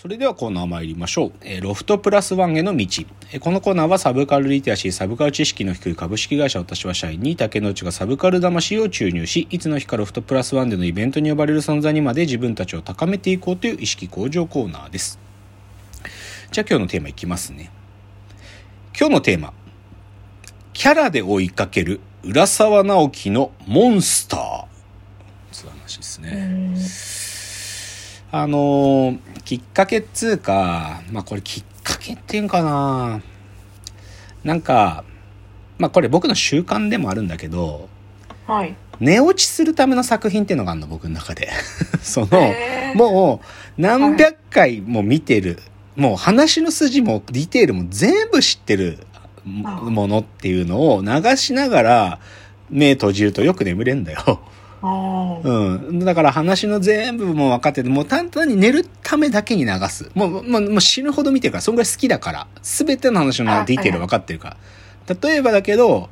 それではコーナー参りましょう。えーロフトプラスワンへの道。えーこのコーナーはサブカルリテラシー、サブカル知識の低い株式会社私は社員に竹之内がサブカル魂を注入し、いつの日かロフトプラスワンでのイベントに呼ばれる存在にまで自分たちを高めていこうという意識向上コーナーです。じゃあ今日のテーマいきますね。今日のテーマ。キャラで追いかける浦沢直樹のモンスター。つう話ですね。あのーきっかけっつうか、まあこれきっかけっていうんかな。なんか、まあこれ僕の習慣でもあるんだけど、はい。寝落ちするための作品っていうのがあるの、僕の中で。その、もう何百回も見てる、もう話の筋もディテールも全部知ってるものっていうのを流しながら目閉じるとよく眠れんだよ。うん。だから話の全部も分かってて、もう単純に寝るためだけに流す。もう、もうもう死ぬほど見てるから、そんぐらい好きだから。すべての話のディテール分かってるから。例えばだけど、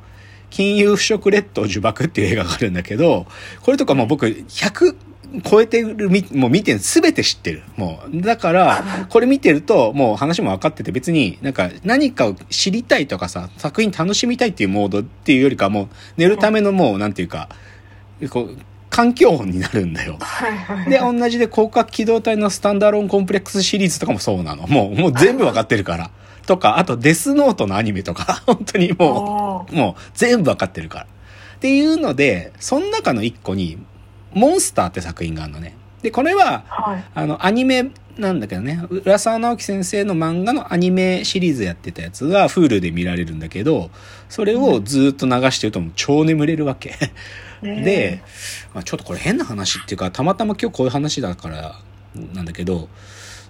金融腐食列島呪縛っていう映画があるんだけど、これとかもう僕100超えてる、みもう見てる、すべて知ってる。もう。だから、これ見てると、もう話も分かってて別になんか何かを知りたいとかさ、作品楽しみたいっていうモードっていうよりかもう寝るためのもう、なんていうか、こう、環境音になるんだよ。で、同じで広角機動隊のスタンダーローンコンプレックスシリーズとかもそうなの。もう、もう全部わかってるから。とか、あとデスノートのアニメとか、本当にもう、もう全部わかってるから。っていうので、その中の一個に、モンスターって作品があるのね。で、これは、はい。あの、アニメなんだけどね、浦沢直樹先生の漫画のアニメシリーズやってたやつが Hulu で見られるんだけど、それをずっと流してるともう超眠れるわけ。で、まあ、ちょっとこれ変な話っていうか、たまたま今日こういう話だからなんだけど、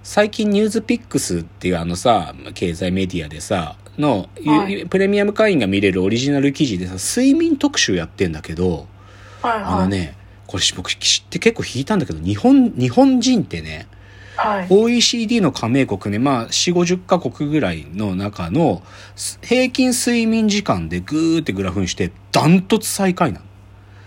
最近ニュースピックスっていうあのさ、経済メディアでさ、の、はいプレミアム会員が見れるオリジナル記事でさ、睡眠特集やってんだけど、はいはい。あのね、これ僕知って結構引いたんだけど、日本、日本人ってね、はい。OECD の加盟国ね、まあ、4、50カ国ぐらいの中のす平均睡眠時間でグーってグラフにして、ダントツ最下位な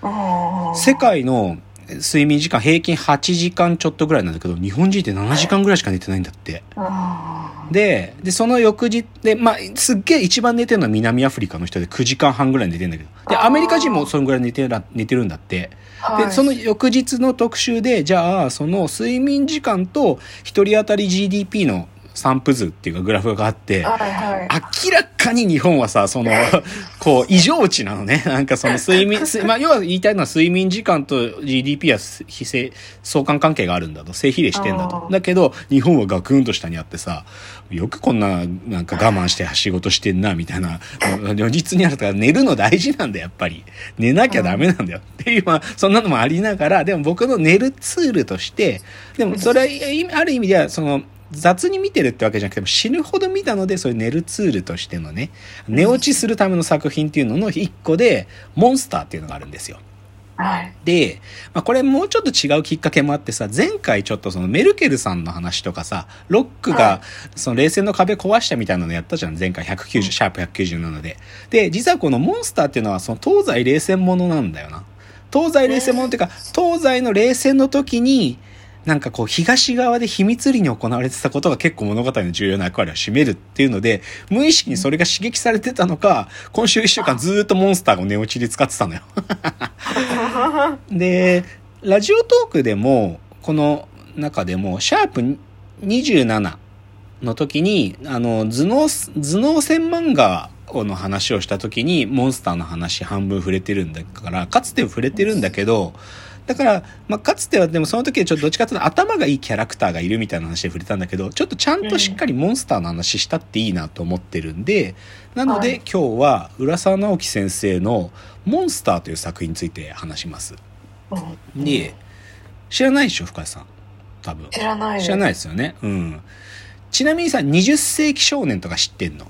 の。世界の睡眠時間平均8時間ちょっとぐらいなんだけど、日本人って7時間ぐらいしか寝てないんだって。あで、で、その翌日、で、まあ、すっげえ一番寝てるのは南アフリカの人で9時間半ぐらい寝てるんだけど。で、アメリカ人もそのぐらい寝てる寝てるんだって。ーはい。で、その翌日の特集で、じゃあ、その睡眠時間と一人当たり GDP の散布図っていうかグラフがあって、はいはい。明らかに日本はさ、その、こう、異常値なのね。なんかその睡眠、すまあ、要は言いたいのは睡眠時間と GDP は非正、相関関係があるんだと。正比例してんだとだけど、日本はガクンと下にあってさ、よくこんな、なんか我慢して仕事してんな、みたいな。如実にあるから、寝るの大事なんだよ、やっぱり。寝なきゃダメなんだよ。っていう、まあ、そんなのもありながら、でも僕の寝るツールとして、でもそれは、いある意味では、その、雑に見てるってわけじゃなくても死ぬほど見たのでそういう寝るツールとしてのね寝落ちするための作品っていうのの一個でモンスターっていうのがあるんですよ。はい。で、まあ、これもうちょっと違うきっかけもあってさ前回ちょっとそのメルケルさんの話とかさロックはがその冷戦の壁壊したみたいなのやったじゃん前回190、シャープ197で。で実はこのモンスターっていうのはその東西冷戦ものなんだよな。東西冷戦ものっていうか東西の冷戦の時になんかこう東側で秘密裏に行われてたことが結構物語の重要な役割を占めるっていうので無意識にそれが刺激されてたのか今週一週間ずーっとモンスターを寝落ちで使ってたのよ。で、ラジオトークでも、この中でも、シャープ27の時に、あの、頭脳、頭脳戦漫画の話をした時に、モンスターの話半分触れてるんだから、かつては触れてるんだけど、だから、まあ、かつてはでもその時はちょっとどっちかというと頭がいいキャラクターがいるみたいな話で触れたんだけど、ちょっとちゃんとしっかりモンスターの話したっていいなと思ってるんで、なので、はい今日は浦沢直樹先生のモンスターという作品について話します。うんで、知らないでしょ、深井さん。多分。知らない。知らないですよね。うん。ちなみにさ、20世紀少年とか知ってんの？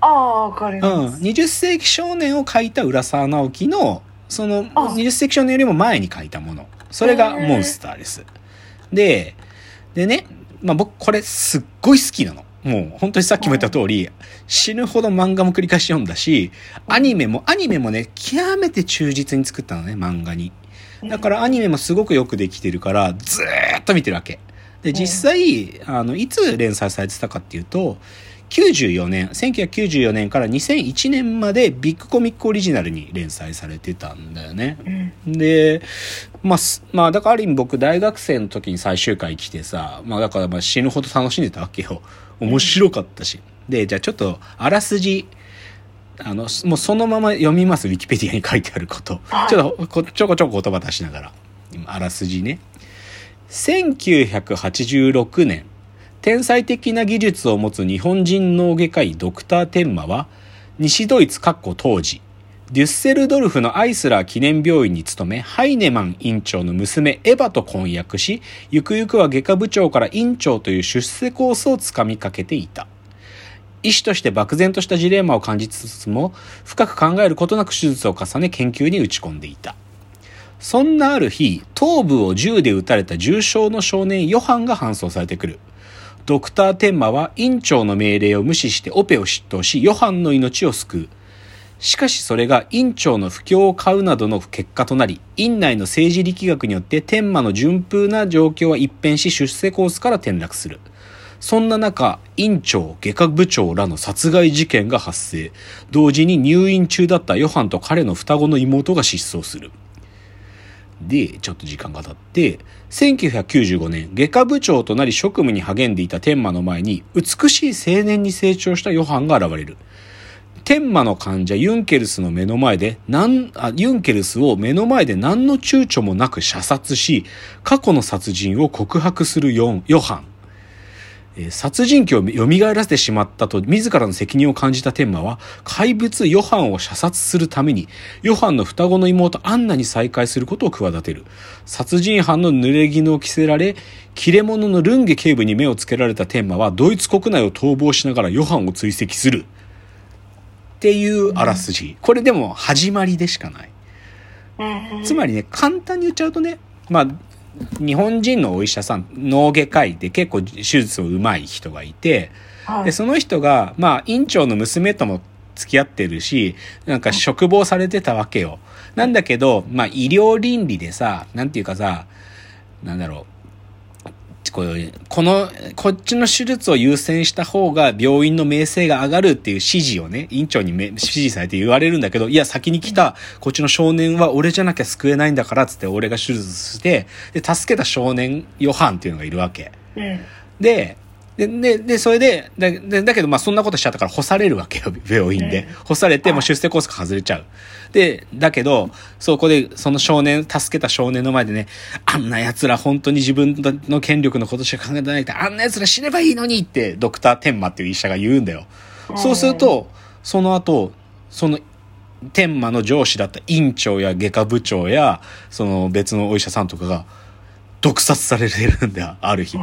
ああ、わかりうん。ます。20世紀少年を書いた浦沢直樹の、その、あ20世紀少年よりも前に書いたもの。それがモンスターです。で、でね、まあ僕これすっごい好きなの。もう本当にさっきも言った通り、死ぬほど漫画も繰り返し読んだし、アニメも、アニメもね、極めて忠実に作ったのね、漫画に。だからアニメもすごくよくできてるから、ずーっと見てるわけ。で、実際、あの、いつ連載されてたかっていうと、94年、1994年から2001年までビッグコミックオリジナルに連載されてたんだよね。で、まあ、すまあ、だからある意味僕大学生の時に最終回来てさ、まあだからまあ死ぬほど楽しんでたわけよ。面白かったし。で、じゃあちょっとあらすじ、あの、もうそのまま読みます、ウィキペディアに書いてあること。ちょっとこちょこちょこ言葉出しながら。今あらすじね。1986年、天才的な技術を持つ日本人脳外科医ドクター・テンマは、西ドイツ括弧当時、デュッセルドルフのアイスラー記念病院に勤め、ハイネマン院長の娘エヴァと婚約し、ゆくゆくは外科部長から院長という出世コースをつかみかけていた。医師として漠然としたジレンマを感じつつも、深く考えることなく手術を重ね研究に打ち込んでいた。そんなある日、頭部を銃で撃たれた重傷の少年ヨハンが搬送されてくる。ドクター・テンマは院長の命令を無視してオペを執刀し、ヨハンの命を救う。しかしそれが院長の不況を買うなどの結果となり、院内の政治力学によって天馬の順風な状況は一変し出世コースから転落する。そんな中、院長、外科部長らの殺害事件が発生。同時に入院中だったヨハンと彼の双子の妹が失踪する。で、ちょっと時間が経って、1995年、外科部長となり職務に励んでいた天馬の前に、美しい青年に成長したヨハンが現れる。天馬の患者ユンケルスの目の前で、なん、あ、ユンケルスを目の前で何の躊躇もなく射殺し、過去の殺人を告白するヨヨハン。えー殺人鬼を蘇らせてしまったと自らの責任を感じた天馬は怪物ヨハンを射殺するためにヨハンの双子の妹アンナに再会することを企てる。殺人犯の濡れ衣を着せられ切れ者のルンゲ警部に目をつけられた天馬はドイツ国内を逃亡しながらヨハンを追跡する。っていうあらすじ。これでも始まりでしかない。うん。つまりね、簡単に言っちゃうとね、まあ、日本人のお医者さん、脳外科医で結構手術を上手い人がいて、はい。で、その人が、まあ、院長の娘とも付き合ってるし、なんか嘱望されてたわけよ。なんだけど、まあ、医療倫理でさ、なんていうかさ、なんだろう、こうこの、こっちの手術を優先した方が病院の名声が上がるっていう指示をね、院長にめ指示されて言われるんだけど、いや、先に来た、こっちの少年は俺じゃなきゃ救えないんだから、つって俺が手術して、で、助けた少年、ヨハンっていうのがいるわけ。うんで、で、で、で、それで、だでだけど、まあ、そんなことしちゃったから干されるわけよ、病院で。干されて、もう出世コースから外れちゃう。で、だけど、そこで、その少年、助けた少年の前でね、あんな奴ら本当に自分の権力のことしか考えてないって、あんな奴ら死ねばいいのにって、ドクター・テンマっていう医者が言うんだよ。そうすると、その後、その、天馬の上司だった院長や外科部長や、その別のお医者さんとかが、毒殺されてるんだよ、ある日。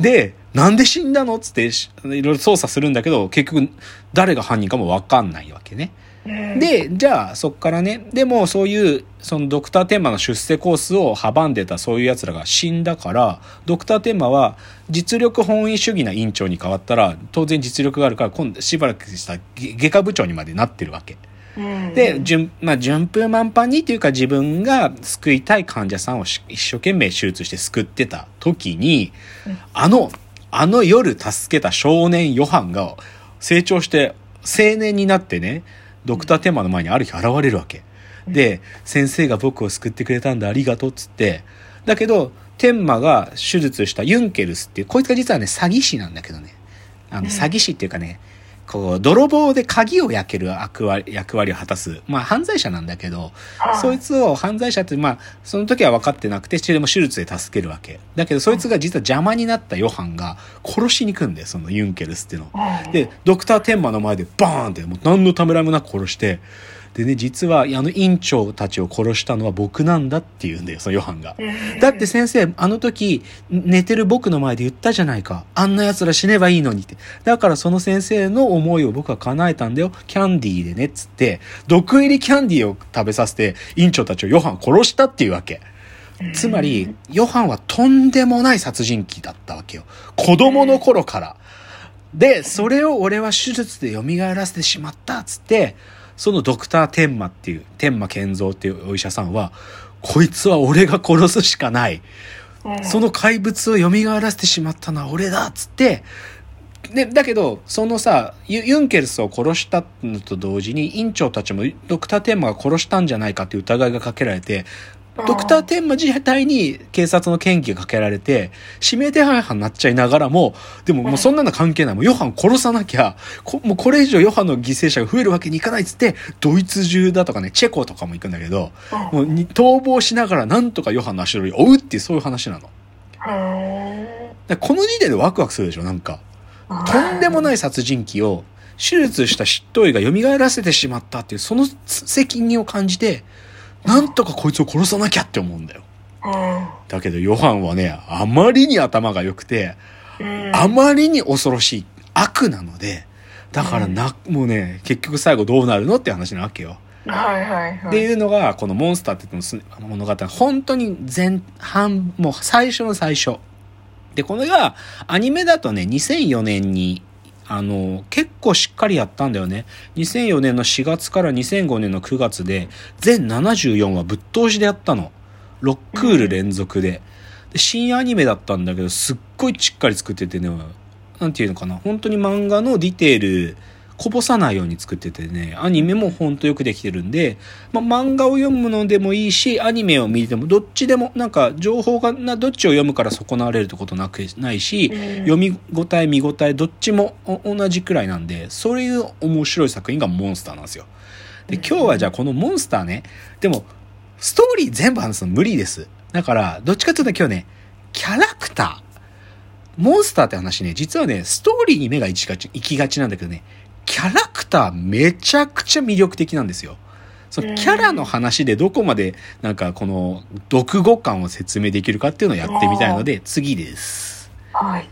で、なんで死んだの？っつって、しいろいろ捜査するんだけど、結局、誰が犯人かもわかんないわけね。うんで、じゃあ、そっからね、でもそういう、そのドクターテンマの出世コースを阻んでたそういう奴らが死んだから、ドクターテンマは実力本位主義な院長に変わったら、当然実力があるから、今度しばらくした外外科部長にまでなってるわけ。うんで、順、まあ、順風満帆にっていうか自分が救いたい患者さんをし一生懸命手術して救ってた時に、あの、あの夜助けた少年ヨハンが成長して青年になってね、ドクターテンマの前にある日現れるわけ。で、先生が僕を救ってくれたんだ、ありがとうっつって。だけど、テンマが手術したユンケルスっていう、こいつが実はね、詐欺師なんだけどね。あの、詐欺師っていうかね、こう、泥棒で鍵を焼ける役割役割を果たす。まあ、犯罪者なんだけど、はいそいつを犯罪者って、まあ、その時は分かってなくて、でも手術で助けるわけ。だけど、そいつが実は邪魔になったヨハンが殺しに行くんだよ、そのユンケルスっていうので、ドクターテンマの前でバーンって、もう何のためらいもなく殺して、でね、実は、あの院長たちを殺したのは僕なんだって言うんだよ、そのヨハンが。だって先生、あの時、寝てる僕の前で言ったじゃないか。あんな奴ら死ねばいいのにって。だからその先生の思いを僕は叶えたんだよ。キャンディーでね、っつって、毒入りキャンディーを食べさせて、院長たちをヨハン殺したっていうわけ。つまり、ヨハンはとんでもない殺人鬼だったわけよ。子供の頃から。で、それを俺は手術で蘇らせてしまったっつって、そのドクター天馬っていう、天馬健三っていうお医者さんは、こいつは俺が殺すしかない。うんその怪物を蘇らせてしまったのは俺だっつって、で、だけど、そのさ、ユユンケルスを殺したのと同時に、院長たちもドクター・テンマが殺したんじゃないかっていう疑いがかけられて、ドクター・テンマ自体に警察の嫌疑がかけられて、指名手配犯になっちゃいながらも、でももうそんなの関係ない。もうヨハン殺さなきゃ、こもうこれ以上ヨハンの犠牲者が増えるわけにいかないっつって、ドイツ中だとかね、チェコとかも行くんだけど、もうに逃亡しながらなんとかヨハンの足取りを追うっていうそういう話なの。この時点でワクワクするでしょなんか。ーとんでもない殺人鬼を手術した執刀医が蘇らせてしまったっていうその責任を感じて、なんとかこいつを殺さなきゃって思うんだよ。だけどヨハンはね、あまりに頭が良くて、うんあまりに恐ろしい悪なので、だからな、もうね、結局最後どうなるのって話なわけよ。はいはいはい。っていうのが、このモンスターって言っても物語、本当に前半、もう最初の最初。で、これが、アニメだとね、2004年に、あの、結構しっかりやったんだよね。2004年の4月から2005年の9月で、全74話ぶっ通しでやったの。6クール連続で。で、新アニメだったんだけど、すっごいしっかり作っててね、なんていうのかな。本当に漫画のディテール、こぼさないように作っててね、アニメもほんとよくできてるんで、まあ、漫画を読むのでもいいし、アニメを見ても、どっちでも、なんか、情報がな、どっちを読むから損なわれるってことなく、ないし、うん読み応え、見応え、どっちもお同じくらいなんで、そういう面白い作品がモンスターなんですよ。で、今日はじゃあこのモンスターね、でも、ストーリー全部話すの無理です。だから、どっちかというと今日ね、キャラクター。モンスターって話ね、実はね、ストーリーに目が行きがちなんだけどね、キャラクターめちゃくちゃ魅力的なんですよ。そのキャラの話でどこまでなんかこの読語感を説明できるかっていうのをやってみたいので、次です。はい。